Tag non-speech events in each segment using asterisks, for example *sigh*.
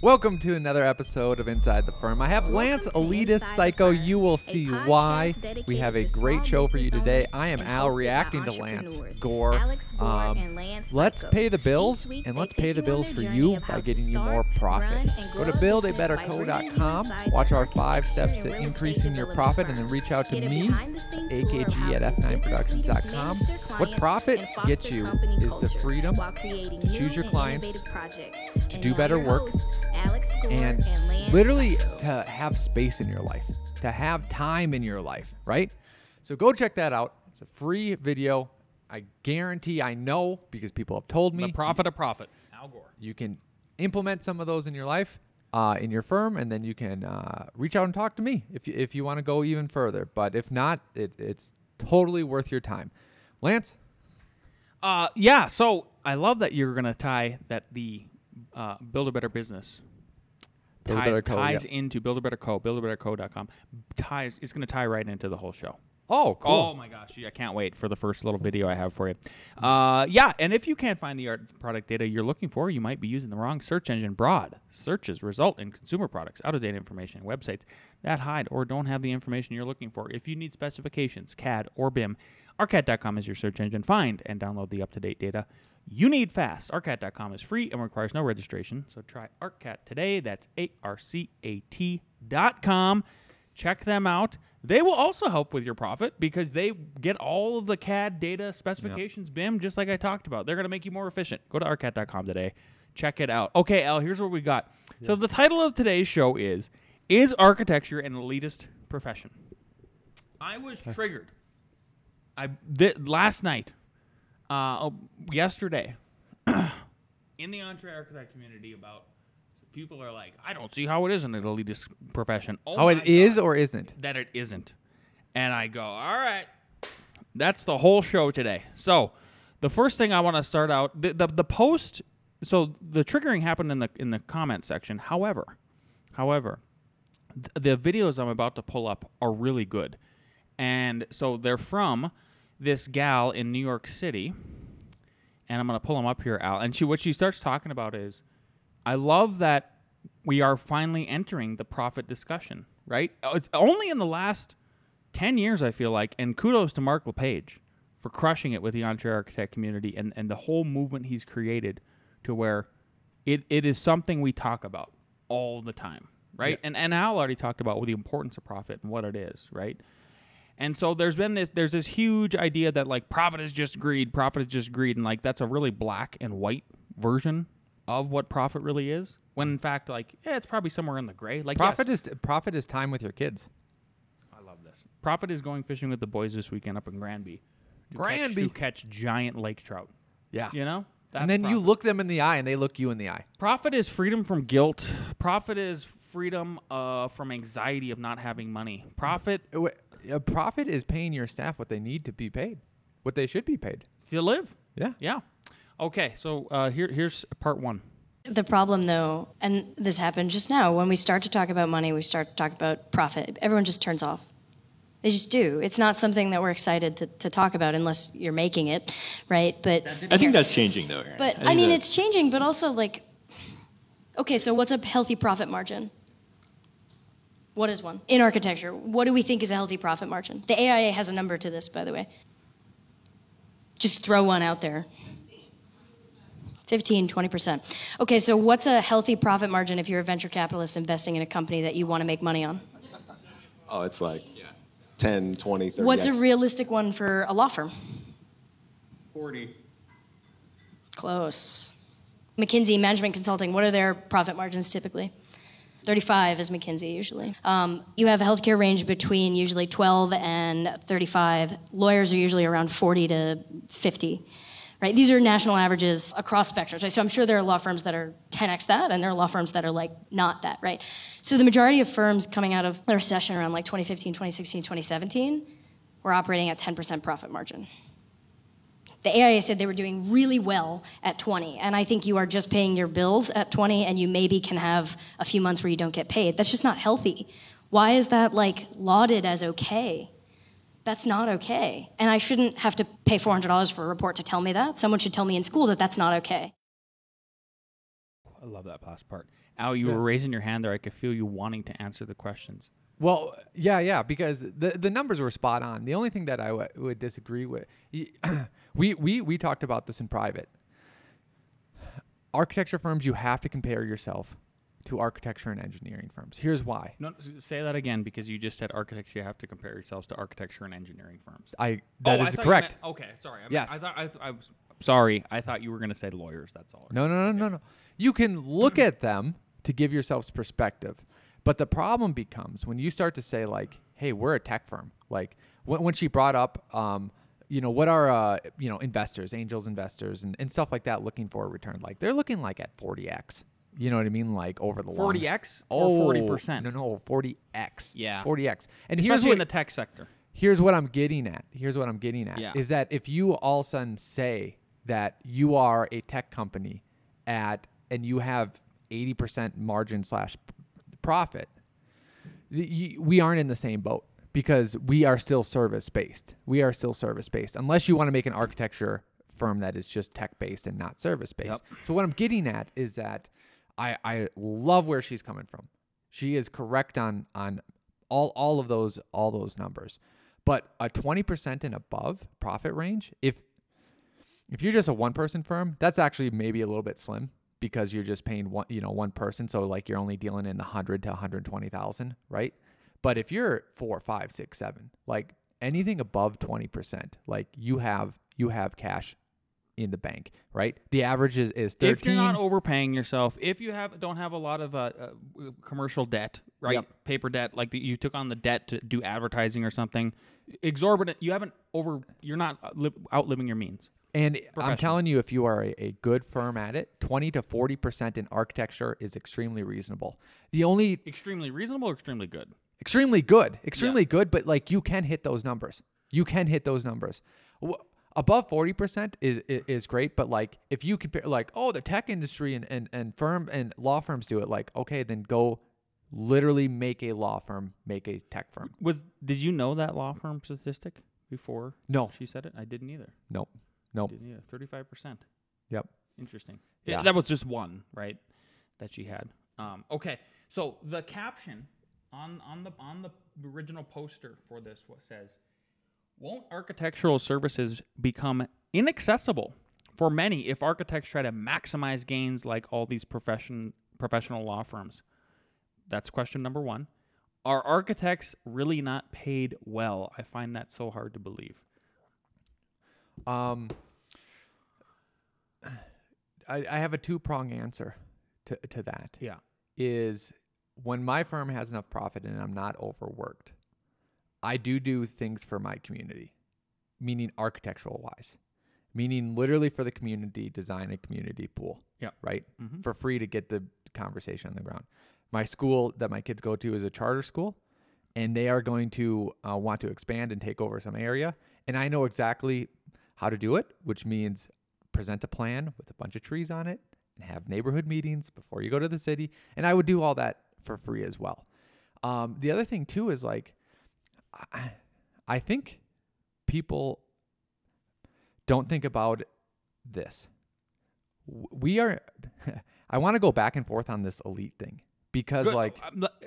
Welcome to another episode of Inside the Firm. I have Lance Elitist Psycho. You will see why. We have a great show for you today. I am Al reacting to Lance Gore. Um, let's pay the bills, and let's pay the bills for you by getting you more profit. Go to buildabetterco.com, watch our five steps to increasing your profit, and then reach out to me, akg at f9productions.com. What profit gets you is the freedom to choose your clients, to do better work, and literally to have space in your life, to have time in your life, right? So go check that out. It's a free video. I guarantee, I know because people have told me. The profit of profit. Al Gore. You can implement some of those in your life, uh, in your firm, and then you can uh, reach out and talk to me if you, if you want to go even further. But if not, it, it's totally worth your time. Lance? Uh, yeah. So I love that you're going to tie that the uh, build a better business Build a ties, Better Co, ties yeah. into build a better co buildabetterco.com ties it's going to tie right into the whole show Oh, cool. Oh my gosh, I can't wait for the first little video I have for you. Uh, yeah, and if you can't find the art product data you're looking for, you might be using the wrong search engine. Broad searches result in consumer products, out of date information, websites that hide or don't have the information you're looking for. If you need specifications, CAD or BIM, ARCAT.com is your search engine. Find and download the up to date data you need fast. ARCAT.com is free and requires no registration, so try ARCAT today. That's A R C A T.com. Check them out. They will also help with your profit because they get all of the CAD data specifications, BIM, just like I talked about. They're going to make you more efficient. Go to arcat.com today. Check it out. Okay, Al, here's what we got. So the title of today's show is Is Architecture an Elitist Profession? I was triggered. I th- last night, uh, oh, yesterday, *coughs* in the EntreArchitect community about people are like, I don't see how it isn't an elitist profession. Oh, How it is God or isn't? that it isn't. And I go, all right, that's the whole show today. So the first thing I want to start out the, the the post. So the triggering happened in the in the comment section. However, however, th- the videos I'm about to pull up are really good, and so they're from this gal in New York City. And I'm gonna pull them up here, Al. And she what she starts talking about is I love that we are finally entering the profit discussion, right? Uh, It's only in the last 10 years, I feel like, and kudos to Mark LePage for crushing it with the EntreArchitect community and, and the whole movement he's created to where it, it is something we talk about all the time, right? And, and Al already talked about the importance of profit and what it is, right? And so there's been this there's this huge idea that like profit is just greed, profit is just greed, and like that's a really black and white version of what profit really is. When in fact, like, yeah, it's probably somewhere in the gray. Like Profit yes, is profit is time with your kids. I love this. Profit is going fishing with the boys this weekend up in Granby. to catch- Granby. to catch giant lake trout. Yeah. You know, That's and then you look them in the eye and they look you in the eye. Profit is freedom from guilt. Profit is freedom uh, from anxiety of not having money. Profit wh- A profit is paying your staff what they need to be paid, what they should be paid. to live. Yeah. Yeah. Okay, so uh, here here's part one. The problem, though, and this happened just now, when we start to talk about money, we start to talk about profit, everyone just turns off. They just do. It's not something that we're excited to, to talk about unless you're making it, right? But I think that's changing though, Aaron. but think I mean, that- it's changing, but also like, okay, so what's a healthy profit margin? What is one in architecture? What do we think is a healthy profit margin? The AIA has a number to this, by the way. Just throw one out there. 15, 20%. Okay, so what's a healthy profit margin if you're a venture capitalist investing in a company that you want to make money on? Oh, it's like 10, 20, 30. What's a realistic one for a law firm? 40. Close. McKinsey Management Consulting, what are their profit margins typically? 35 is McKinsey usually. Um, you have a healthcare range between usually 12 and 35. Lawyers are usually around 40 to 50. Right? These are national averages across spectrums. Right? So I'm sure there are law firms that are 10x that, and there are law firms that are like not that. Right? So the majority of firms coming out of the recession around like 2015, 2016, 2017 were operating at 10% profit margin. The AIA said they were doing really well at 20, and I think you are just paying your bills at 20, and you maybe can have a few months where you don't get paid. That's just not healthy. Why is that like lauded as okay? That's not okay. And I shouldn't have to pay $400 for a report to tell me that. Someone should tell me in school that that's not okay. I love that last part. Al, you Yeah. were raising your hand there. I could feel you wanting to answer the questions. Well, yeah, yeah, because the the numbers were spot on. The only thing that I w- would disagree with, *clears throat* we we we talked about this in private. Architecture firms, you have to compare yourself to architecture and engineering firms. Here's why. No, say that again because you just said architecture. You have to compare yourselves to architecture and engineering firms. I oh, that oh, is I correct. meant- okay, sorry. I meant- Yes. I thought I, I was sorry. I thought you were going to say lawyers. That's all. No, no, no, no, no. You can look at them to give yourselves perspective. But the problem becomes when you start to say like, "Hey, we're a tech firm." Like when, when she brought up, um, you know, what are uh, you know investors, angels investors, and, and stuff like that looking for a return? Like they're looking like at forty x. You know what I mean? Like over the long- Forty x or forty Oh, percent. No, no, forty x. Yeah. forty x. And here's what in the tech sector. here's what I'm getting at. Here's what I'm getting at Yeah. is that if you all of a sudden say that you are a tech company at and you have 80% margin slash profit, we aren't in the same boat because we are still service based. We are still service based unless you want to make an architecture firm that is just tech based and not service based. Yep. So what I'm getting at is that I, I love where she's coming from. She is correct on on all all of those all those numbers. But a 20% and above profit range, if if you're just a one person firm, that's actually maybe a little bit slim because you're just paying one, you know, one person. So like you're only dealing in the hundred to 120,000, right? But if you're four, five, six, seven, like anything above 20%, like you have, you have cash in the bank, right? The average is, is 13. If you're not overpaying yourself, if you have don't have a lot of uh, uh, commercial debt, right, Yep. paper debt, like the, you took on the debt to do advertising or something, exorbitant. You haven't over. You're not uh, li- outliving your means. And I'm telling you, if you are a, a good firm at it, 20 to 40% in architecture is extremely reasonable. The only Extremely reasonable, or extremely good. extremely good, extremely good, but like you can hit those numbers. You can hit those numbers. Above 40% is, is is great, but like if you compare like oh the tech industry and, and and firm and law firms do it like okay then go literally make a law firm make a tech firm. Was did you know that law firm statistic before No. she said it? I didn't either. Nope. Nope. Didn't. Thirty-five percent. Yep. Interesting. Yeah. Yeah, that was just one, right? That she had. Um, okay, so the caption on on the on the original poster for this what says, "Won't architectural services become inaccessible for many if architects try to maximize gains like all these profession professional law firms?" That's question number one. Are architects really not paid well? I find that so hard to believe. Um, I, I have a two prong answer to, to that. Yeah. Is when my firm has enough profit and I'm not overworked, I do do things for my community, meaning architectural wise, meaning literally for the community, design a community pool. Yeah. Right. Mhm. For free to get the conversation on the ground. My school that my kids go to is a charter school and they are going to uh, want to expand and take over some area. And I know exactly how to do it, which means present a plan with a bunch of trees on it and have neighborhood meetings before you go to the city. And I would do all that for free as well. Um, the other thing too is like, I, I think people don't think about this. We are, *laughs* I want to go back and forth on this elite thing because Good. like,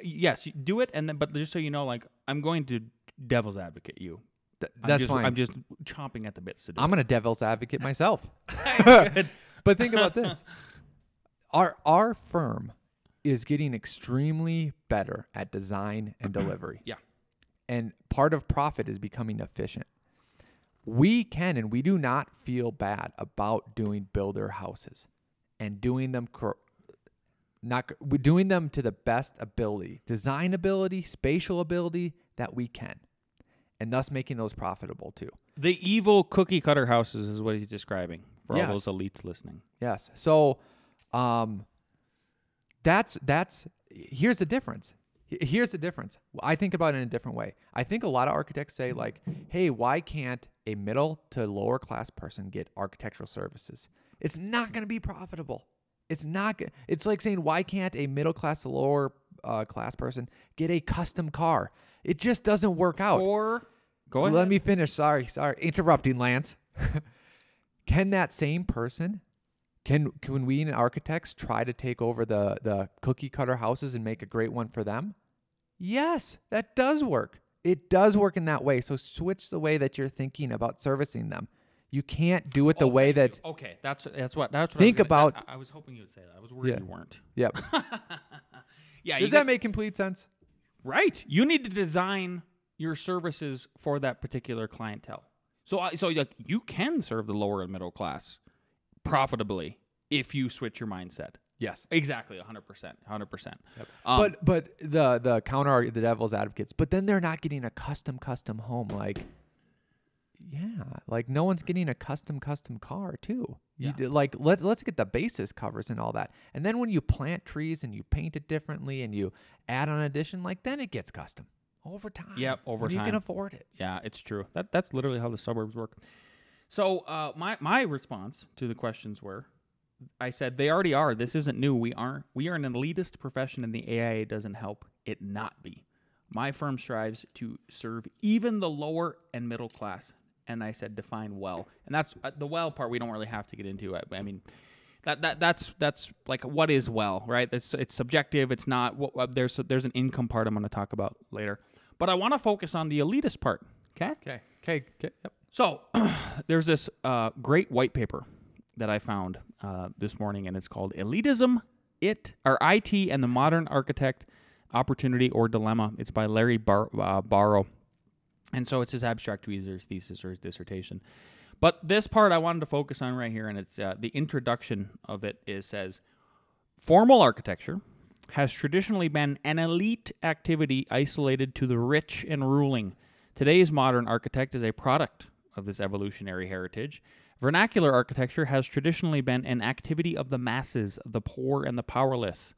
yes, do it, and then but just so you know, like I'm going to devil's advocate you. Th- I'm that's just, fine. I'm just chomping at the bits to do. I'm it. gonna devil's advocate *laughs* myself. *laughs* But think about this. Our our firm is getting extremely better at design and *clears throat* delivery. Yeah. And part of profit is becoming efficient. We can and we do not feel bad about doing builder houses and doing them cor- not we're doing them to the best ability, design ability, spatial ability that we can. And thus making those profitable too. The evil cookie cutter houses is what he's describing for Yes. all those elites listening. Yes. So, um, that's that's here's the difference. Here's the difference. I think about it in a different way. I think a lot of architects say like, "Hey, why can't a middle to lower class person get architectural services?" It's not going to be profitable. It's not. go- It's like saying, "Why can't a middle class to lower uh, class person get a custom car?" It just doesn't work out. Or go ahead. Let me finish. Sorry, sorry. Interrupting, Lance. *laughs* Can that same person Can can we in architects try to take over the the cookie cutter houses and make a great one for them? Yes, that does work. It does work in that way. So switch the way that you're thinking about servicing them. You can't do it the Oh, way that you. Okay, that's that's what that's what Think I gonna- about- I, I was hoping you would say that. I was worried Yeah. you weren't. *laughs* Yep. Yeah, Does that get- make complete sense? right? You need to design your services for that particular clientele. So I so like you can serve the lower and middle class profitably if you switch your mindset. Yes. Exactly, 100%. 100%. Um, but but the the counter the devil's advocates, but then they're not getting a custom custom home like yeah, like no one's getting a custom custom car too. You Yeah. d- like let's let's get the basis covers and all that. And then when you plant trees and you paint it differently and you add on addition, like then it gets custom over time. Yep, over when You can afford it. Yeah, it's true. That that's literally how the suburbs work. So uh, my my response to the questions were, I said they already are. This isn't new. We aren't. We are an elitist profession, and the AIA doesn't help it not be. My firm strives to serve even the lower and middle class. And I said define well, and that's uh, the well part. We don't really have to get into. I, I mean, that, that that's that's like what is well, right? It's it's subjective. It's not. What, what- there's there's an income part I'm going to talk about later, but I want to focus on the elitist part. Okay. Okay. Okay. Okay. Yep. So *clears throat* there's this uh, great white paper that I found uh, this morning, and it's called "Elitism, It or IT and the Modern Architect: Opportunity or Dilemma." It's by Larry Bar- uh, Barrow, and so it's his abstract thesis or his dissertation. But this part I wanted to focus on right here, and it's uh, the introduction of it. Is says formal architecture has traditionally been an elite activity isolated to the rich and ruling. Today's modern architect is a product of this evolutionary heritage. Vernacular architecture has traditionally been an activity of the masses, the poor, and the powerless.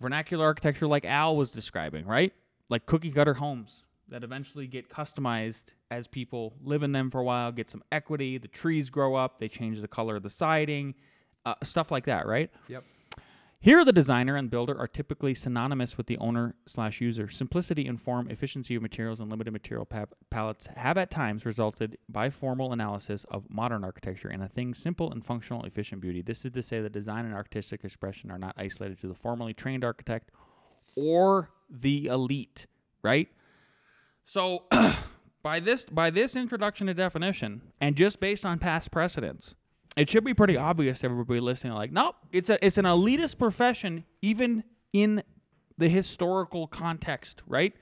Vernacular architecture, like Al was describing, right? Like cookie cutter homes that eventually get customized as people live in them for a while, get some equity, the trees grow up, they change the color of the siding, uh, stuff like that, right? Yep. Here, the designer and builder are typically synonymous with the owner slash user. Simplicity in form, efficiency of materials, and limited material pa- palettes have at times resulted by formal analysis of modern architecture in a thing simple and functional, efficient beauty. This is to say that design and artistic expression are not isolated to the formally trained architect or the elite, right? So, *clears throat* by this by this introduction to definition, and just based on past precedents, it should be pretty obvious to everybody listening. Like, nope, it's a it's an elitist profession, even in the historical context, right?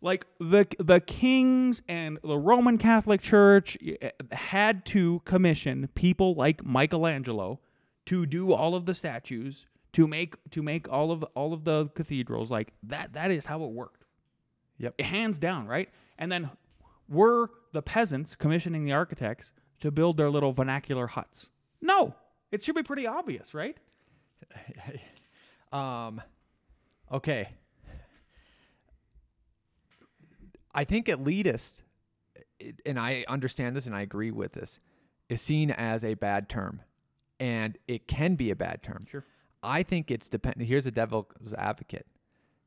Like the the kings and the Roman Catholic Church eh, had to commission people like Michelangelo to do all of the statues, to make to make all of all of the cathedrals. Like that that is how it worked Yep. hands down, right? And then were the peasants commissioning the architects to build their little vernacular huts? No, it should be pretty obvious, right? *laughs* Um, okay. I think elitist, and I understand this and I agree with this, is seen as a bad term, and it can be a bad term. Sure. I think it's depend. Here's a devil's advocate.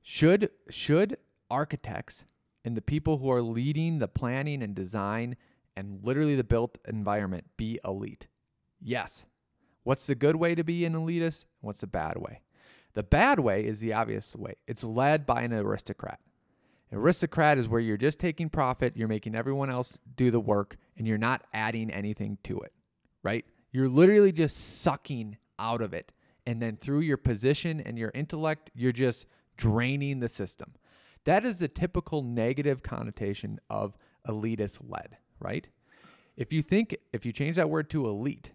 Should should architects and the people who are leading the planning and design and literally the built environment be elite? Yes. What's the good way to be an elitist? What's the bad way? The bad way is the obvious way. It's led by an aristocrat. An aristocrat is where you're just taking profit, you're making everyone else do the work, and you're not adding anything to it, right? You're literally just sucking out of it. And then through your position and your intellect, you're just draining the system. That is the typical negative connotation of elitist led, right? If you think, if you change that word to elite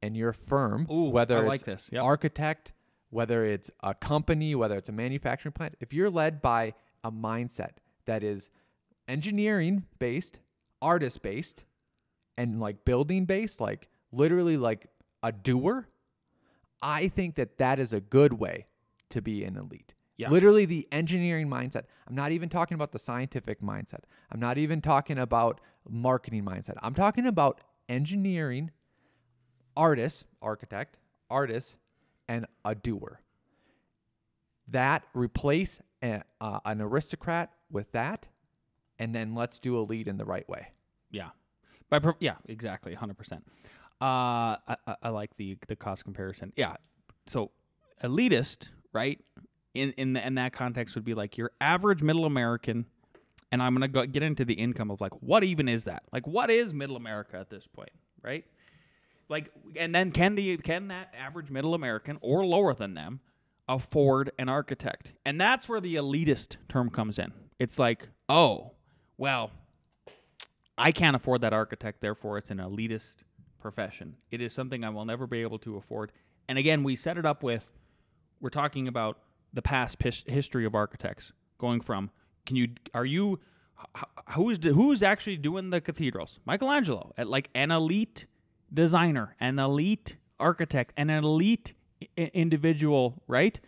and your firm, Ooh, whether I it's like this. Yep. architect, whether it's a company, whether it's a manufacturing plant, if you're led by a mindset that is engineering based, artist based, and like building based, like literally like a doer, I think that that is a good way to be an elite. Yeah. Literally the engineering mindset. I'm not even talking about the scientific mindset. I'm not even talking about marketing mindset. I'm talking about engineering, artist, architect, artist, and a doer. That replace a, uh, an aristocrat with that, and then let's do a lead in the right way. Yeah. By pro- yeah, exactly, 100%. Uh, I, I- I like the the cost comparison. Yeah. So elitist, right? In in the, in that context would be like your average middle American, and I'm gonna go get into the income of like what even is that? Like what is middle America at this point, right? Like, and then can the can that average middle American or lower than them afford an architect? And that's where the elitist term comes in. It's like, oh, well, I can't afford that architect, therefore it's an elitist profession. It is something I will never be able to afford. And again, we set it up with we're talking about the past pis- history of architects, going from can you are you who's who's actually doing the cathedrals? Michelangelo, at like an elite designer, an elite architect, and an elite I- individual, right?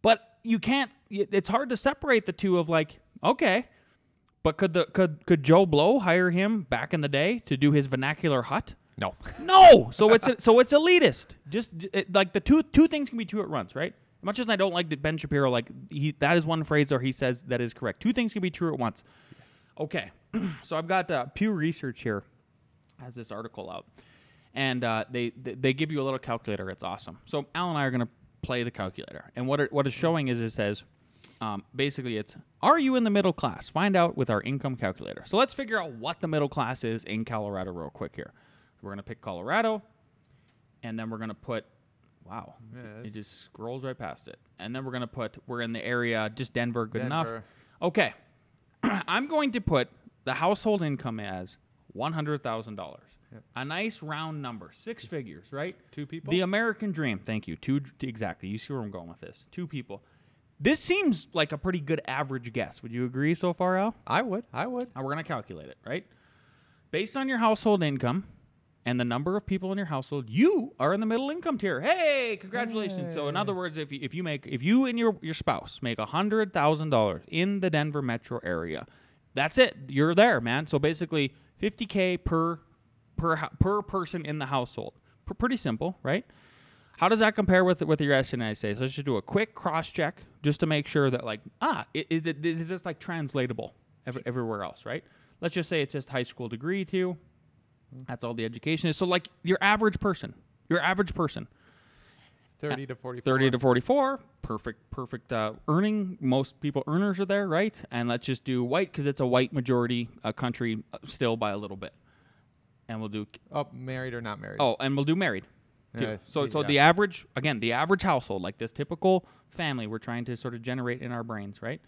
But you can't. It's hard to separate the two of like, okay, but could the could could Joe Blow hire him back in the day to do his vernacular hut? No. No. So it's so it's elitist. Just it, like the two two things can be true at once, right? Much as I don't like that Ben Shapiro, like he that is one phrase or he says that is correct. Two things can be true at once. Okay. *clears throat* so I've got uh, Pew Research here has this article out, and uh, they they they give you a little calculator. It's awesome. So Al and I are gonna play the calculator, and what it, what it's showing is it says. Um, basically, it's are you in the middle class? Find out with our income calculator. So let's figure out what the middle class is in Colorado real quick here. We're gonna pick Colorado, and then we're gonna put. Wow, Yeah, it just scrolls right past it, and then we're gonna put. We're in the area, just Denver, good enough. Okay, *clears throat* I'm going to put the household income as one hundred thousand dollars. A nice round number, six figures, right? Two people? The American dream. Thank you. Two exactly. You see where I'm going with this. Two people. This seems like a pretty good average guess. Would you agree so far, Al? I would. I would. Now we're gonna calculate it, right? Based on your household income and the number of people in your household, you are in the middle income tier. Hey, congratulations! So in other words, if you, if you make if you and your your spouse make a hundred thousand dollars in the Denver metro area, that's it. You're there, man. So basically, fifty k per per per person in the household. P- pretty simple, right? How does that compare with with your SNI say? So let's just do a quick cross check just to make sure that like ah, is it is this like translatable ev- everywhere else, right? Let's just say it's just high school degree too. That's all the education is. So like your average person, your average person, 30 to 40. 30 to 44, perfect perfect uh, earning. Most people earners are there, right? And let's just do white because it's a white majority uh, country uh, still by a little bit. And we'll do Oh, married or not married? Oh, and we'll do married. Yeah, so so yeah. the average again, the average household, like this typical family we're trying to sort of generate in our brains, right?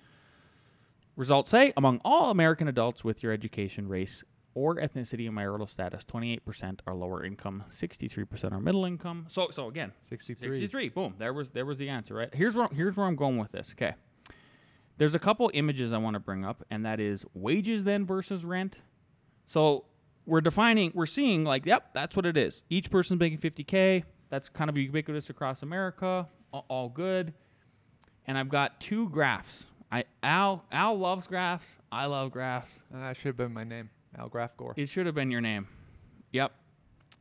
Results say among all American adults with your education, race, or ethnicity and marital status, 28% are lower income, 63% are middle income. So so again, 63. 63. Boom. There was there was the answer, right? Here's where here's where I'm going with this. Okay. There's a couple images I want to bring up, and that is wages then versus rent. So we're defining, we're seeing like, yep, that's what it is. Each person's making 50k. That's kind of ubiquitous across America. All, good. And I've got two graphs. I Al Al loves graphs. I love graphs. Uh, that should have been my name. Al Graf Gore. It should have been your name. Yep.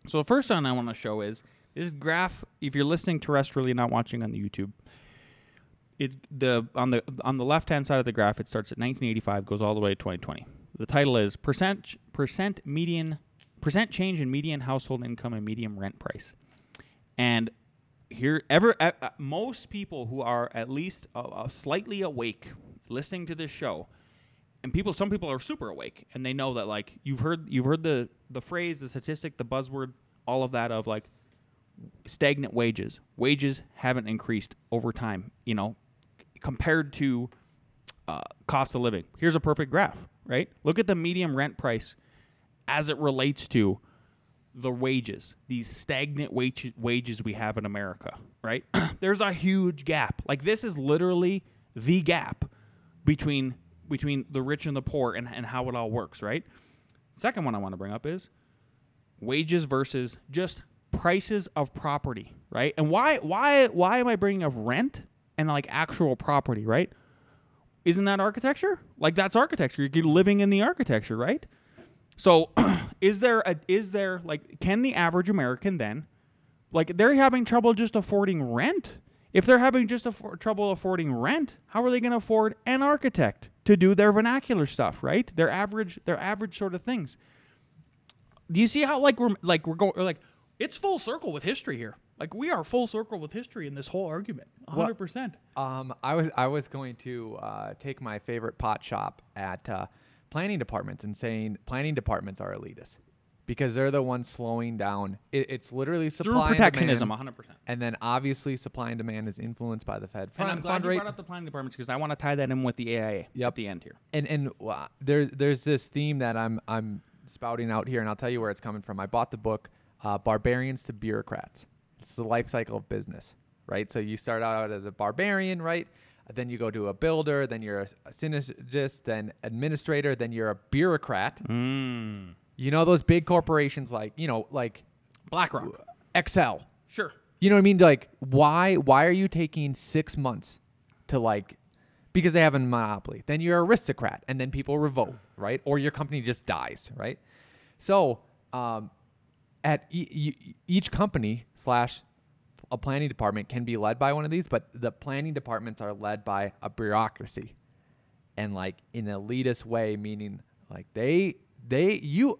So the first one I want to show is this graph. If you're listening terrestrially, not watching on the YouTube, it the on the on the left hand side of the graph, it starts at 1985, goes all the way to 2020. The title is percent percent median percent change in median household income and median rent price. And here, ever uh, most people who are at least uh, uh, slightly awake listening to this show and people some people are super awake and they know that like you've heard you've heard the the phrase the statistic the buzzword all of that of like stagnant wages wages haven't increased over time you know compared to uh, cost of living here's a perfect graph right look at the medium rent price as it relates to the wages, these stagnant wage, wages we have in America, right? *clears throat* There's a huge gap. Like this is literally the gap between between the rich and the poor and, and how it all works, right? Second one I want to bring up is wages versus just prices of property, right? And why why why am I bringing up rent and like actual property, right? Isn't that architecture? Like that's architecture. You're living in the architecture, right? So, *clears throat* is there a is there like can the average American then like they're having trouble just affording rent? If they're having just affor- trouble affording rent, how are they going to afford an architect to do their vernacular stuff, right? Their average their average sort of things. Do you see how like we're like we're going like It's full circle with history here. Like we are full circle with history in this whole argument. 100%. Um, I was I was going to uh, take my favorite pot shop at uh, planning departments and saying planning departments are elitist because they're the ones slowing down. It, it's literally supply Through protectionism, 100%. and then obviously supply and demand is influenced by the Fed And I'm glad you rate. brought up the planning departments because I want to tie that in with the AIA at the end here. and and uh, there's there's this theme that I'm I'm spouting out here, and I'll tell you where it's coming from. I bought the book uh, "Barbarians to Bureaucrats." It's the life cycle of business, right? So you start out as a barbarian, right? Then you go to a builder, then you're a, a synergist, then administrator, then you're a bureaucrat. Mm. You know those big corporations like you know like BlackRock. Excel. Sure. You know what I mean? Like, why why are you taking six months to like because they have a monopoly? Then you're aristocrat, and then people revolt, right? Or your company just dies, right? So, um, at e- e- each company slash a planning department can be led by one of these, but the planning departments are led by a bureaucracy, and like in an elitist way, meaning like they they you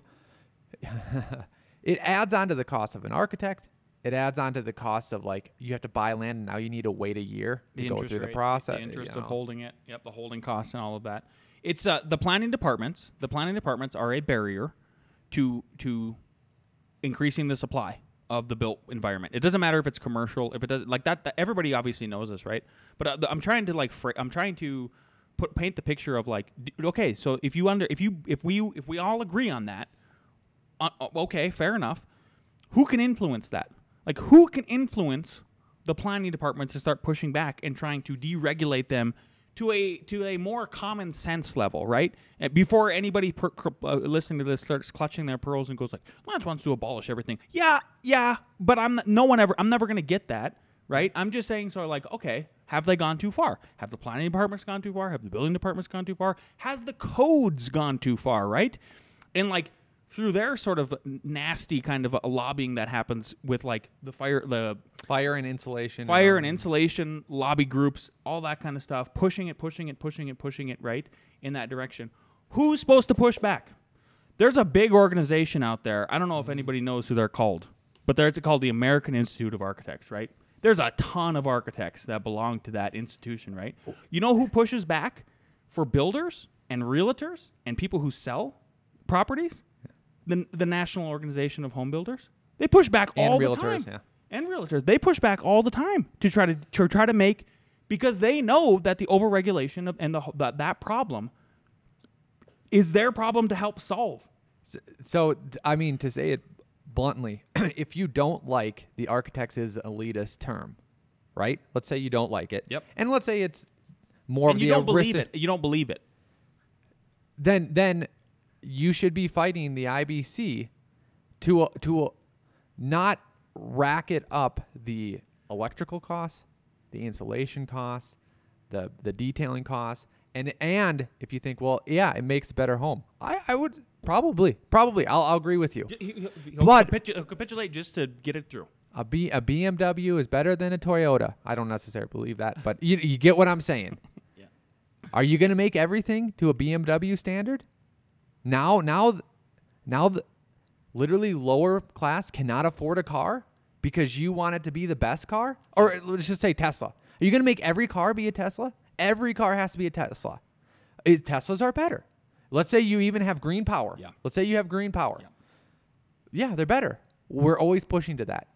*laughs* it adds on to the cost of an architect. It adds on to the cost of like you have to buy land and now you need to wait a year to go through the process. the you interest know. of holding it. Yep, the holding costs and all of that. It's uh, the planning departments. The planning departments are a barrier to to increasing the supply of the built environment. It doesn't matter if it's commercial, if it does like that. that everybody obviously knows this, right? But uh, the, I'm trying to like fra- I'm trying to put paint the picture of like okay, so if you under if you if we if we all agree on that, uh, uh, okay, fair enough. Who can influence that? Like, who can influence the planning departments to start pushing back and trying to deregulate them to a to a more common sense level, right? Before anybody per, uh, listening to this starts clutching their pearls and goes like, "Lance wants to abolish everything." Yeah, yeah, but I'm no one ever. I'm never going to get that, right? I'm just saying, of like, okay, have they gone too far? Have the planning departments gone too far? Have the building departments gone too far? Has the codes gone too far, right? And like through their sort of nasty kind of a lobbying that happens with like the fire the Fire and insulation. fire and um, insulation lobby groups all that kind of stuff pushing it pushing it pushing it pushing it right in that direction who's supposed to push back there's a big organization out there i don't know if anybody knows who they're called but there's it's called the american institute of architects right there's a ton of architects that belong to that institution right? You know who pushes back for builders and realtors and people who sell properties? The, the national organization of home builders? They push back And all realtors, the time. yeah. and realtors. They push back all the time to try to, to try to make because they know that the overregulation of, and the that, that problem is their problem to help solve. So, I mean, to say it bluntly, *clears throat* if you don't like the architects is elitist term, right? Let's say you don't like it. Yep. And let's say it's more and of you the don't believe it you don't believe it Then, then you should be fighting the IBC to to not racket up the electrical costs, the insulation costs, the the detailing costs, and and if you think, well, yeah, it makes a better home, I, I would probably probably I'll, I'll agree with you. He- he- he'll But- capitu- he'll capitulate just to get it through A B a BMW is better than a Toyota. I don't necessarily believe that, but you you get what I'm saying. *laughs* Yeah. Are you going to make everything to a BMW standard? Now now now the literally lower class cannot afford a car because you want it to be the best car? Or let's just say Tesla. Are you going to make every car be a Tesla? Every car has to be a Tesla. Is- Teslas are better. Let's say you even have green power. Yeah. Let's say you have green power. Yeah. Yeah, they're better. We're always pushing to that.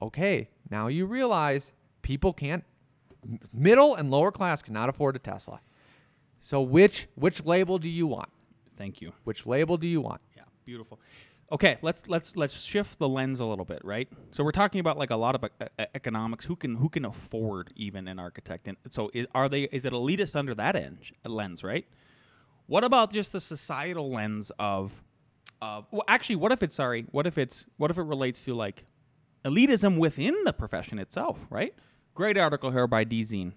Okay, now you realize people can't middle and lower class cannot afford a Tesla. So which which label do you want? thank you Which label do you want? Yeah, beautiful. Okay, let's let's let's shift the lens a little bit, right? So we're talking about like a lot of economics. Who can who can afford even an architect? And so is, are they? Is it elitist under that end, lens, right? What about just the societal lens of of? Well, actually, what if it's sorry? What if it's what if it relates to like elitism within the profession itself, right? Great article here by Dezeen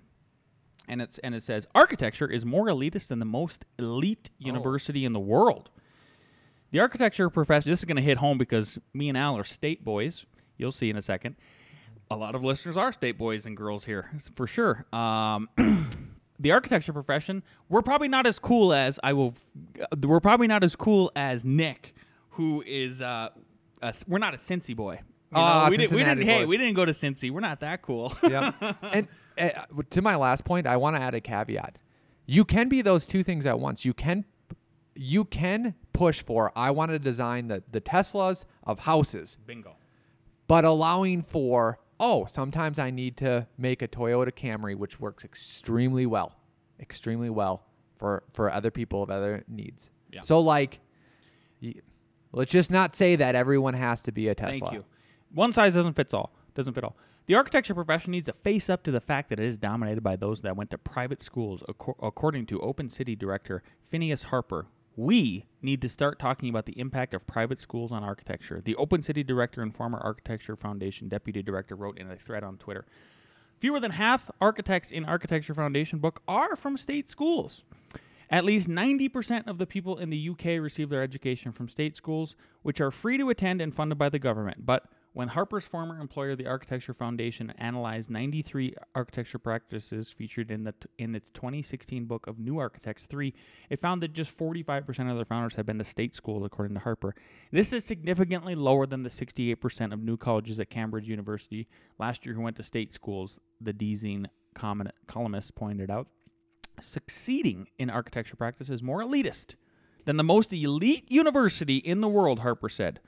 and it's and it says architecture is more elitist than the most elite oh. university in the world. The architecture professor. This is going to hit home because me and Al are state boys. You'll see in a second. A lot of listeners are state boys and girls here, for sure. Um, *clears throat* the architecture profession, we're probably not as cool as I will. We're probably not as cool as Nick, who is. Uh, a, we're not a Cincy boy. You know, Ah, we, did, we, didn't. Hey, we didn't go to Cincy. We're not that cool. yep. *laughs* And uh, to my last point, I want to add a caveat. You can be those two things at once. You can you can push for I want to design the the Teslas of houses, Bingo. but allowing for oh, sometimes I need to make a Toyota Camry which works extremely well. Extremely well for for other people of other needs. Yeah. So like let's just not say that everyone has to be a Tesla. Thank you. One size doesn't fit all. Doesn't fit all. The architecture profession needs to face up to the fact that it is dominated by those that went to private schools, acco- according to Open City Director Phineas Harper. We need to start talking about the impact of private schools on architecture. The Open City Director and former Architecture Foundation Deputy Director wrote in a thread on Twitter. Fewer than half architects in Architecture Foundation book are from state schools. At least 90% of the people in the UK receive their education from state schools, which are free to attend and funded by the government. But when Harper's former employer, the Architecture Foundation, analyzed 93 architecture practices featured in the in its 2016 book of New Architects 3, it found that just 45% of their founders had been to state schools, according to Harper. This is significantly lower than the 68% of new colleges at Cambridge University last year who went to state schools. The comment- columnist pointed out succeeding in architecture practice is more elitist than the most elite university in the world, Harper said.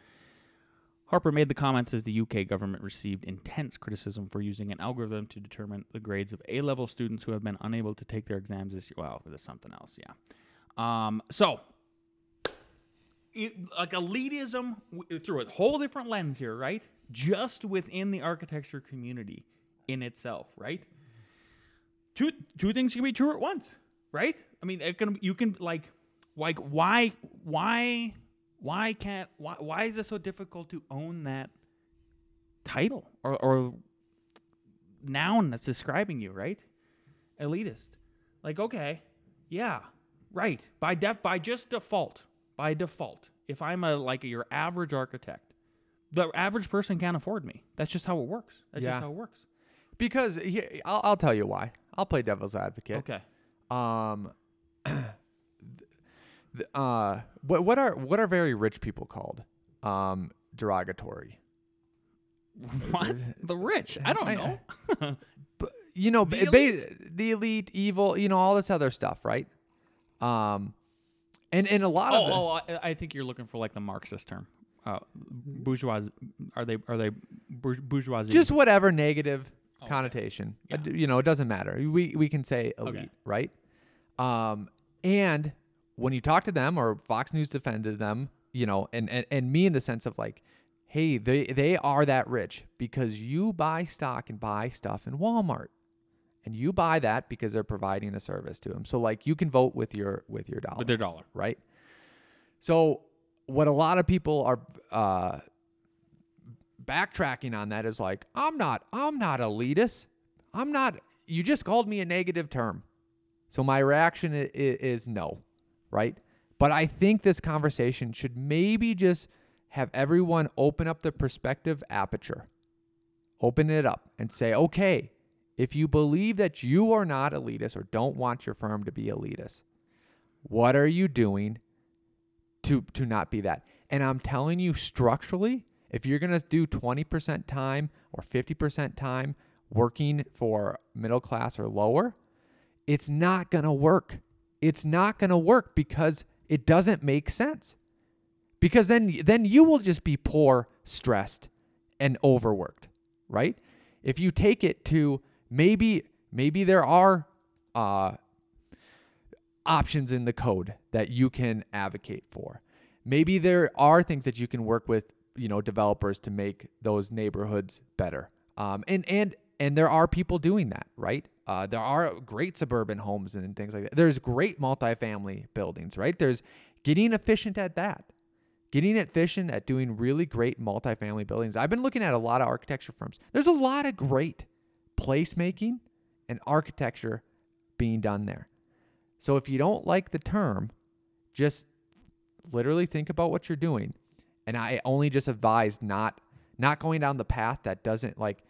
Harper made the comments as the UK government received intense criticism for using an algorithm to determine the grades of A level students who have been unable to take their exams this year. Well, there's something else, yeah. Um, so, it, like elitism through a whole different lens here, right? Just within the architecture community in itself, right? two two things can be true at once, right? I mean, it can you can like like why why why can't why why is it so difficult to own that title or or noun that's describing you, right? Elitist. Like okay, yeah, right. By def by just default, by default, if I'm a like your average architect, the average person can't afford me. That's just how it works. That's Yeah. just how it works. Because he- I'll, I'll tell you why. I'll play devil's advocate. Okay. Um, uh, what what are what are very rich people called? Um, derogatory. *laughs* What? The rich? I don't I- know. *laughs* But you know, The ba- ba- the elite, evil, you know, all this other stuff, right? Um, and and a lot of the, oh, oh, I, I think you're looking for like the Marxist term. Uh, bourgeois? Are they? Are they bour- bourgeoisie? just whatever negative Okay. connotation. Yeah. Uh, You know, it doesn't matter. We we can say elite, Okay. right? Um, and when you talk to them or Fox News defended them, you know, and, and and me in the sense of like, hey, they they are that rich because you buy stock and buy stuff in Walmart. And you buy that because they're providing a service to them. So like you can vote with your with your dollar with their dollar. right? So what a lot of people are uh, backtracking on that is like, I'm not, I'm not elitist. I'm not. You just called me a negative term, so my reaction is, is no, right? But I think this conversation should maybe just have everyone open up the perspective aperture, open it up, and say, okay, if you believe that you are not elitist or don't want your firm to be elitist, what are you doing to to not be that? And I'm telling you structurally, if you're going to do 20% time or 50% time working for middle class or lower, it's not going to work. It's not going to work because it doesn't make sense. Because then then you will just be poor, stressed, and overworked, right? If you take it to maybe maybe there are uh options in the code that you can advocate for. Maybe there are things that you can work with, you know, developers to make those neighborhoods better. Um, and and and there are people doing that, right? Uh, there are great suburban homes and things like that. There's great multifamily buildings, right? There's getting efficient at that, getting efficient at doing really great multifamily buildings. I've been looking at a lot of architecture firms. There's a lot of great placemaking and architecture being done there. So if you don't like the term, just literally think about what you're doing. And I only just advise not not going down the path that doesn't like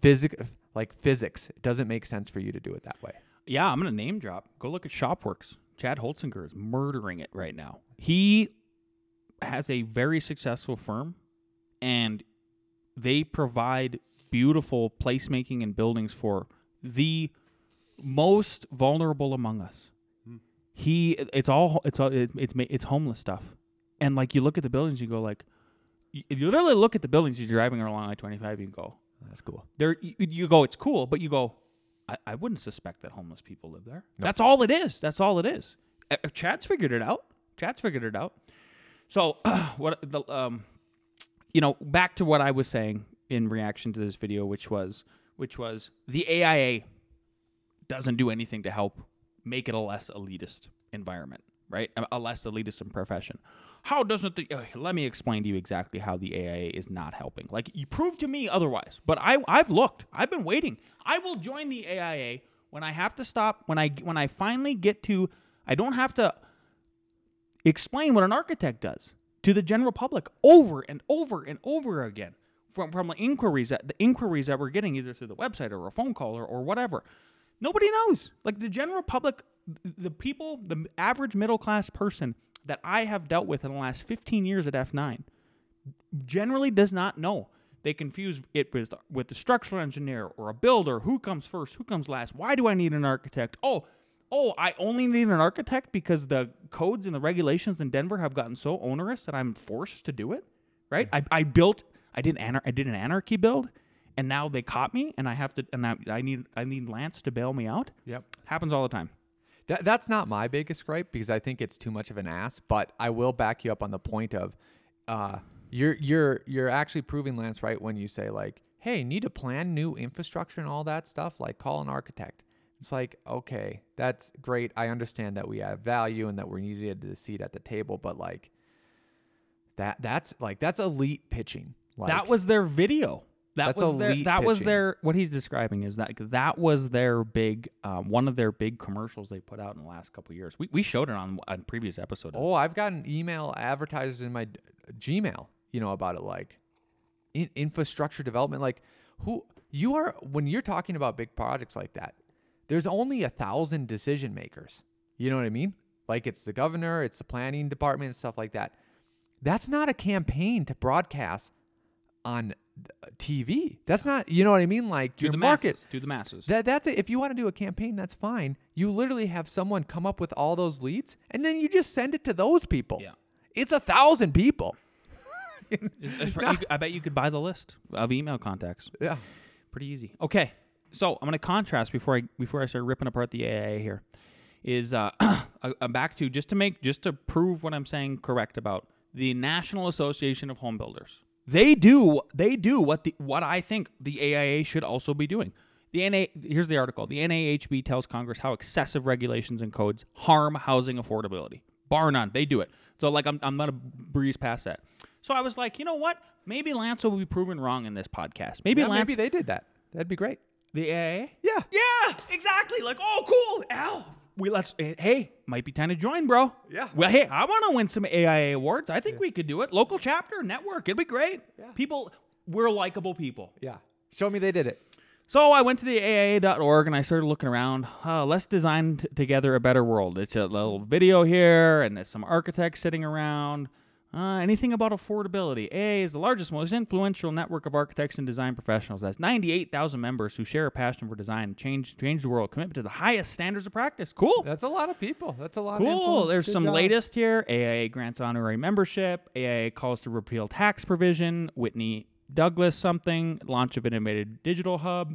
physic like physics. It doesn't make sense for you to do it that way. Yeah, I'm gonna name drop. Go look at Shopworks. Chad Holtzinger is murdering it right now. He has a very successful firm, and they provide beautiful placemaking and buildings for the most vulnerable among us. Hmm. He, it's all, it's all, it, it's it's homeless stuff, and like you look at the buildings, you go like, you, you literally look at the buildings as you're driving along I twenty five, you go, That's cool. there, you, you go, it's cool, but you go, I, I wouldn't suspect that homeless people live there. That's all it is. That's all it is. Uh, uh, Chad's figured it out. Chad's figured it out. So *clears throat* what the um, you know, back to what I was saying in reaction to this video, which was which was the AIA doesn't do anything to help make it a less elitist environment, right? A, a less elitist profession. How doesn't the? uh, let me explain to you exactly how the AIA is not helping. Like you prove to me otherwise, but I I've looked. I've been waiting. I will join the AIA when I have to stop. When I when I finally get to, I don't have to explain what an architect does to the general public over and over and over again from from the inquiries that the inquiries that we're getting either through the website or a phone call or, or whatever. Nobody knows. Like the general public, the people, the average middle class person that I have dealt with in the last 15 years at F9 generally does not know. They confuse it with with the structural engineer or a builder. Who comes first? Who comes last? Why do I need an architect? Oh, oh, I only need an architect because the codes and the regulations in Denver have gotten so onerous that I'm forced to do it. Right? Mm-hmm. I, I built. I did anar- I did an anarchy build, and now they caught me, and I have to. And I, I need I need Lance to bail me out. Yep. Happens all the time. That, that's not my biggest gripe because I think it's too much of an ass. But I will back you up on the point of, uh, you're you're you're actually proving Lance right when you say like, hey, need to plan new infrastructure and all that stuff. Like, call an architect. It's like, okay, that's great. I understand that we have value and that we're needed the seat at the table, but like, that that's like that's elite pitching. Like, that was their video. That That's was their, that was their what he's describing is that that was their big um, one of their big commercials they put out in the last couple of years. We, we showed it on a previous episode. Oh, I've gotten email advertisers in my Gmail, you know, about it like in, infrastructure development. Like, who you are when you're talking about big projects like that, there's only a thousand decision makers. You know what I mean? Like, it's the governor, it's the planning department, and stuff like that. That's not a campaign to broadcast on TV. That's not, you know what I mean? Like, do your the market. masses. To the masses. That that's it. If you want to do a campaign, that's fine. You literally have someone come up with all those leads, and then you just send it to those people. Yeah. it's a thousand people. It's pr- you could- I bet you could buy the list of email contacts. Yeah, Pretty easy. Okay, so I'm going to contrast before I before I start ripping apart the AIA here. Is uh, *clears throat* I'm back to just to make just to prove what I'm saying correct about the National Association of Home Builders. They do they do what the what I think the AIA should also be doing. The NA here's the article. The NAHB tells Congress how excessive regulations and codes harm housing affordability. Bar none, they do it. So like I'm I'm gonna breeze past that. So I was like, you know what? Maybe Lance will be proven wrong in this podcast. Maybe Yeah, Lance maybe they did that. That'd be great. the AIA? Yeah. Yeah, exactly. Like, oh, cool, Al. We let's. eh, Hey, might be time to join, bro. Yeah. Well, hey, I want to win some AIA awards. I think we could do it. Local chapter, network. It'd be great. Yeah. People, we're likable people. Yeah, show me they did it. So I went to the AIA.org and I started looking around. Uh, let's design t- together a better world. It's a little video here, and there's some architects sitting around. Uh, anything about affordability? AA is the largest, most influential network of architects and design professionals. That's 98,000 members who share a passion for design change, change the world, commitment to the highest standards of practice. Cool. That's a lot of people. That's a lot. of Cool. There's Good some job. latest here. AIA grants honorary membership. AIA calls to repeal tax provision. Whitney Douglas something. Launch of innovative digital hub.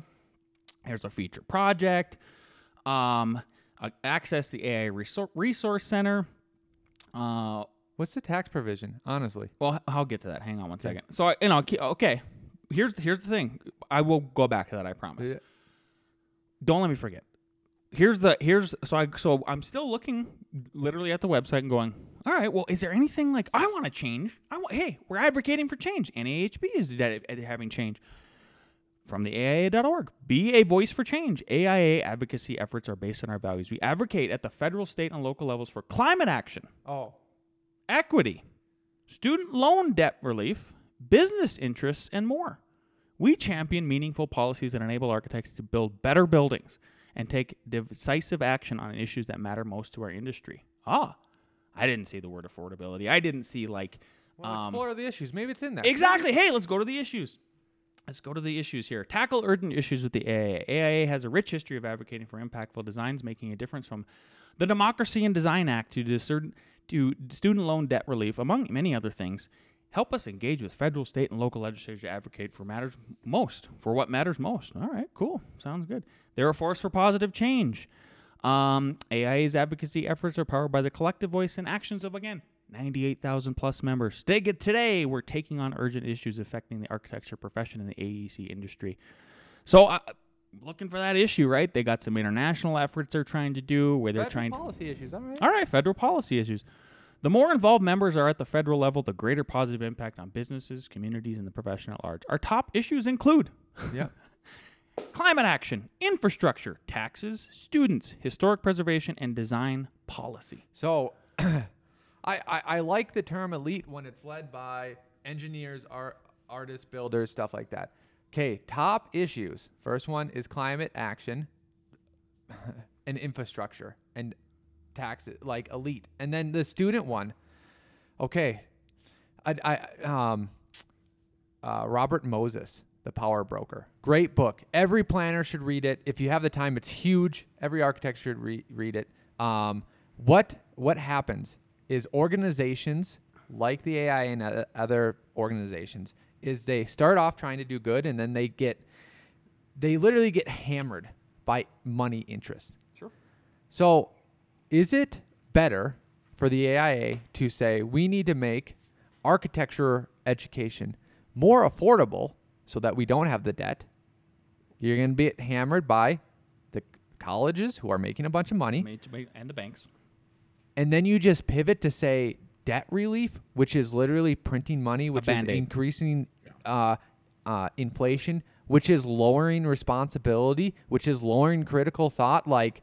Here's a feature project. Um, access the AIA resor- resource center. Uh, What's the tax provision? Honestly, well, h- I'll get to that. Hang on one second. So, I, you know, ke- okay. Here's here's the thing. I will go back to that. I promise. Yeah. Don't let me forget. Here's the here's so I so I'm still looking literally at the website and going. All right. Well, is there anything like I want to change? I want. Hey, we're advocating for change. NAHB is de- having change. From the AIA.org. Be a voice for change. AIA advocacy efforts are based on our values. We advocate at the federal, state, and local levels for climate action oh, equity, student loan debt relief, business interests, and more. We champion meaningful policies that enable architects to build better buildings and take decisive action on issues that matter most to our industry. Ah, I didn't see the word affordability. I didn't see like well, um, explore the issues. Maybe it's in there. exactly. Hey, let's go to the issues. Let's go to the issues here. Tackle urgent issues with the AIA. AIA has a rich history of advocating for impactful designs, making a difference from the Democracy and Design Act to, discern, to student loan debt relief, among many other things. Help us engage with federal, state, and local legislators to advocate for matters most, for what matters most. All right, cool. Sounds good. They're a force for positive change. Um, AIA's advocacy efforts are powered by the collective voice and actions of, again, 98,000 plus members. Today, we're taking on urgent issues affecting the architecture profession and the AEC industry. So, uh, looking for that issue, right? They got some international efforts they're trying to do where they're Federal trying policy issues. All right. all right, federal policy issues. The more involved members are at the federal level, the greater positive impact on businesses, communities, and the profession at large. Our top issues include Yep. *laughs* climate action, infrastructure, taxes, students, historic preservation, and design policy. So, *clears throat* I, I I like the term elite when it's led by engineers, art, artists, builders, stuff like that. Okay, top issues. First one is climate action *laughs* and infrastructure and taxes, like elite. And then the student one. Okay, I, I um, uh, Robert Moses, The Power Broker. Great book. Every planner should read it. If you have the time, it's huge. Every architect should re- read it. Um, what what happens is organizations like the AIA and other organizations is they start off trying to do good and then they get they literally get hammered by money interests. Sure. So, is it better for the AIA to say we need to make architecture education more affordable so that we don't have the debt? You're going to be hammered by the colleges who are making a bunch of money, And the banks. and then you just pivot to say debt relief, which is literally printing money, which is Band-Aid. increasing uh, uh, inflation, which is lowering responsibility, which is lowering critical thought. Like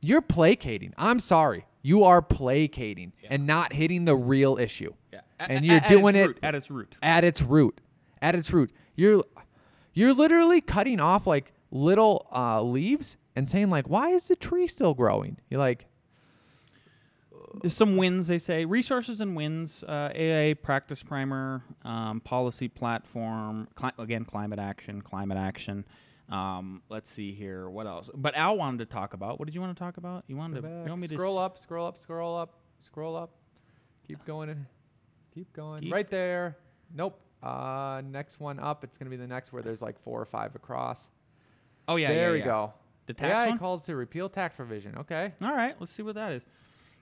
you're placating. I'm sorry, you are placating and not hitting the real issue. Yeah. and you're doing it at its root. at its root. At its root, you're you're literally cutting off like little uh, leaves and saying like, why is the tree still growing? You're like, There's some wins, they say. Resources and wins. Uh, AA practice primer, um, policy platform. Cli- again, climate action, climate action. Um, let's see here. What else? But Al wanted to talk about. What did you want to talk about? You wanted to. You want me to scroll s- up, scroll up, scroll up, scroll up. Keep going. in- Keep going. Keep- Right there. Nope. Uh, next one up. It's gonna be the next where there's like four or five across. Oh yeah. there yeah, we yeah. go. The tax AI one? calls to repeal tax provision. Okay. All right, let's see what that is.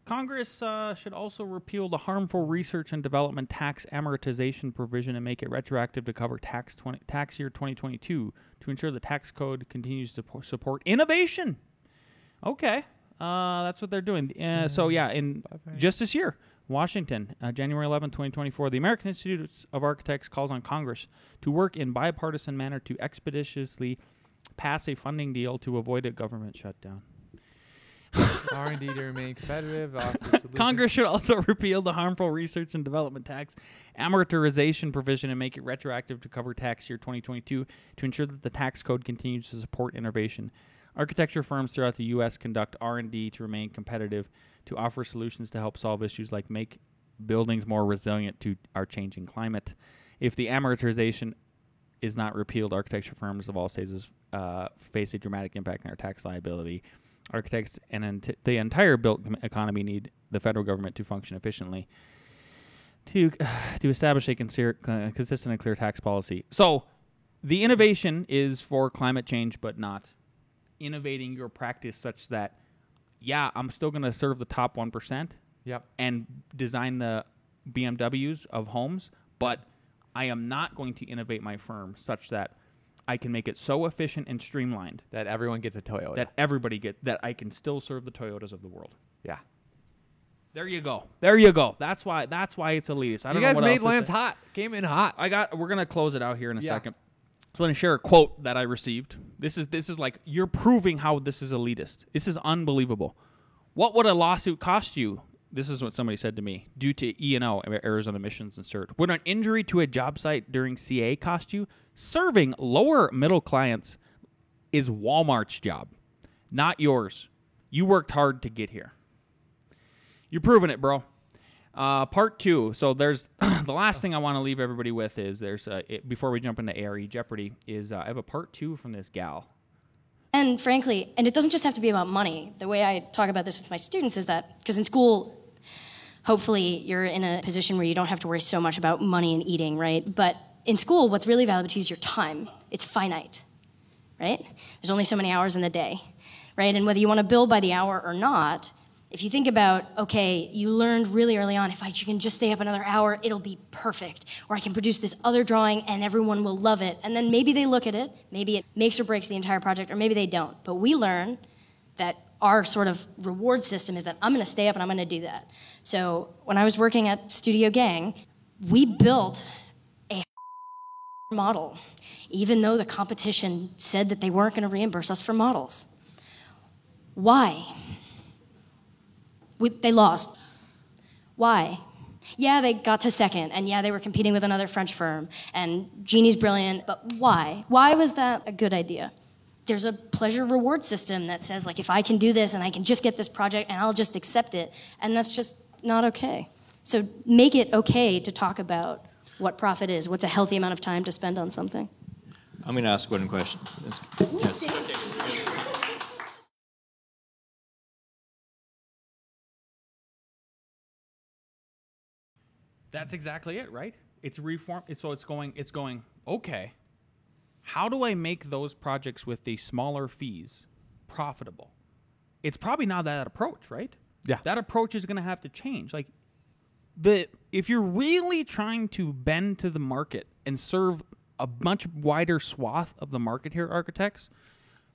Congress uh, should also repeal the harmful research and development tax amortization provision and make it retroactive to cover tax 20, tax year 2022 to ensure the tax code continues to po- support innovation. Okay, uh, that's what they're doing. Uh, so yeah, in just this year, Washington, uh, January 11, 2024, the American Institute of Architects calls on Congress to work in bipartisan manner to expeditiously pass a funding deal to avoid a government shutdown. *laughs* R&D to remain competitive. *laughs* Congress should also *laughs* repeal the harmful research and development tax amortization provision and make it retroactive to cover tax year 2022 to ensure that the tax code continues to support innovation. Architecture firms throughout the U.S. conduct R&D to remain competitive, to offer solutions to help solve issues like make buildings more resilient to our changing climate. If the amortization is not repealed, architecture firms of all stages uh, face a dramatic impact on our tax liability. Architects and ent- the entire built economy need the federal government to function efficiently to *sighs* to establish a uh, consistent and clear tax policy. So, the innovation is for climate change, but not innovating your practice such that, yeah, I'm still going to serve the top one percent Yep. and design the BMWs of homes, but I am not going to innovate my firm such that I can make it so efficient and streamlined That everyone gets a Toyota. that everybody get that I can still serve the Toyotas of the world. yeah. There you go. There you go. That's why. That's why it's elitist. I You don't guys know what made else Lance hot. Came in hot. I got. We're gonna close it out here in a Yeah. second. So I want to share a quote that I received. This is this is like you're proving how this is elitist. This is unbelievable. What would a lawsuit cost you? This is what somebody said to me. Due to E and O, errors and omissions and CERT, would an injury to a job site during CA cost you? Serving lower middle clients is Walmart's job, not yours. You worked hard to get here. You're proving it, bro. Uh, part two. So there's *coughs* the last thing I want to leave everybody with is there's uh, it, before we jump into ARE Jeopardy is uh, I have a part two from this gal. And frankly, and it doesn't just have to be about money. The way I talk about this with my students is that because in school, hopefully you're in a position where you don't have to worry so much about money and eating, right? But in school, what's really valuable to you is your time. It's finite, right? There's only so many hours in the day, right? And whether you want to bill by the hour or not, if you think about, okay, you learned really early on, if I can just stay up another hour, it'll be perfect. Or I can produce this other drawing and everyone will love it. And then maybe they look at it, maybe it makes or breaks the entire project, or maybe they don't. But we learn that our sort of reward system is that I'm going to stay up and I'm going to do that. So when I was working at Studio Gang, we built a *laughs* model, even though the competition said that they weren't going to reimburse us for models. Why? We, they lost. Why? Yeah, they got to second, and yeah, they were competing with another French firm, and Jeanne's brilliant, but why? Why was that a good idea? There's a pleasure reward system that says, like, if I can do this and I can just get this project and I'll just accept it, and that's just not okay. So make it okay to talk about what profit is, what's a healthy amount of time to spend on something. I'm going to ask one question. Yes. That's exactly it, right? It's reform. So it's going. It's going. Okay. How do I make those projects with the smaller fees profitable? It's probably not that approach, right? Yeah. That approach is going to have to change. Like the if you're really trying to bend to the market and serve a much wider swath of the market here, architects,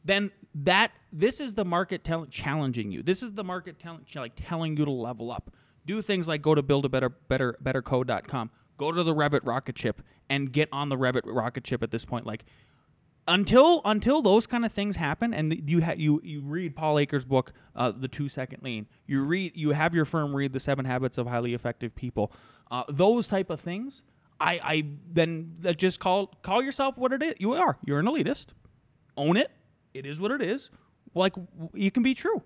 then that this is the market tell, challenging you. This is the market tell, like telling you to level up. Do things like go to build a better better. Go to the Revit rocket ship and get on the Revit rocket ship at this point like until until those kind of things happen and you ha- you you read Paul Akers' book uh, the 2 second lean. You read you have your firm read the 7 habits of highly effective people. Uh, those type of things I, I then just call call yourself what it is. You are. You're an elitist. Own it. It is what it is. Like you can be true.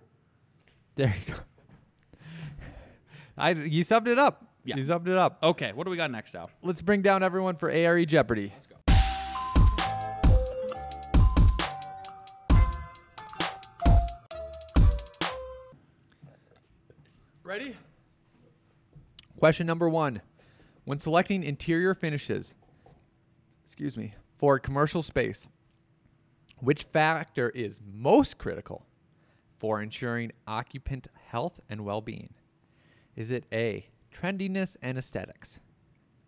There you go. I you summed it up. Yeah. You summed it up. Okay, what do we got next, Al? Let's bring down everyone for ARE Jeopardy. Let's go. Ready? Question number one. When selecting interior finishes, excuse me, for commercial space, which factor is most critical for ensuring occupant health and well being? Is it A, trendiness and aesthetics?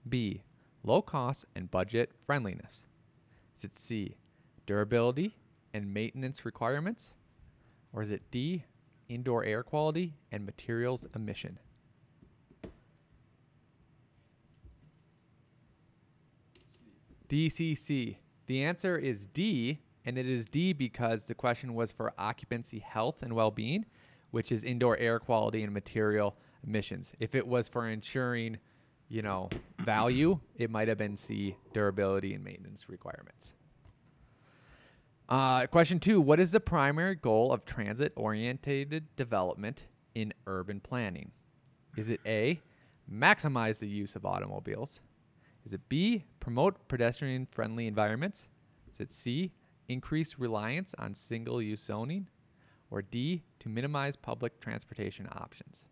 B, low cost and budget friendliness? Is it C, durability and maintenance requirements? Or is it D, indoor air quality and materials emission? DCC. The answer is D, and it is D because the question was for occupancy health and well being, which is indoor air quality and material emissions. If it was for ensuring, you know, value, it might have been C, durability and maintenance requirements. Uh, question two What is the primary goal of transit oriented development in urban planning? Is it A, maximize the use of automobiles? Is it B, promote pedestrian friendly environments? Is it C, increase reliance on single use zoning? Or D, to minimize public transportation options?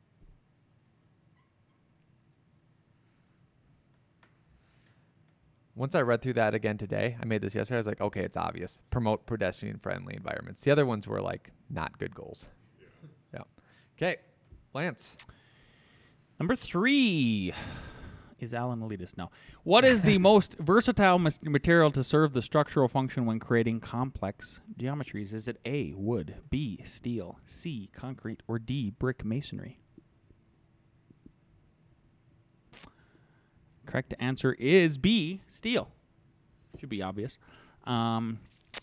Once I read through that again today, I made this yesterday. I was like, okay, it's obvious. Promote pedestrian friendly environments. The other ones were like not good goals. Yeah. Okay. Lance. Number three is Alan Elitist. No. What is the *laughs* most versatile mas- material to serve the structural function when creating complex geometries? Is it A, wood, B, steel, C, concrete, or D, brick masonry? Correct answer is B, steel. Should be obvious. Um,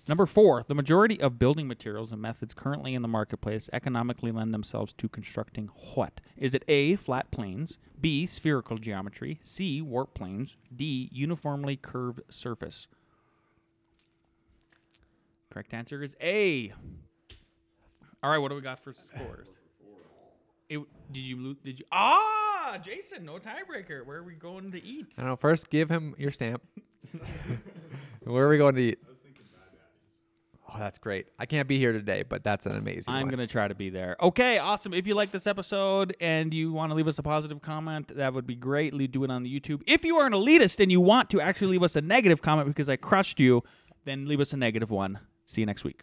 number four, the majority of building materials and methods currently in the marketplace economically lend themselves to constructing what? Is it A, flat planes, B, spherical geometry, C, warp planes, D, uniformly curved surface? Correct answer is A. All right, what do we got for scores? It, did you did you ah Ah, Jason, no tiebreaker. Where are we going to eat? I don't know. First, give him your stamp. *laughs* Where are we going to eat? Oh, that's great. I can't be here today, but that's an amazing I'm one. going to try to be there. Okay, awesome. If you like this episode and you want to leave us a positive comment, that would be great. Le- Do it on the YouTube. If you are an elitist and you want to actually leave us a negative comment because I crushed you, then leave us a negative one. See you next week.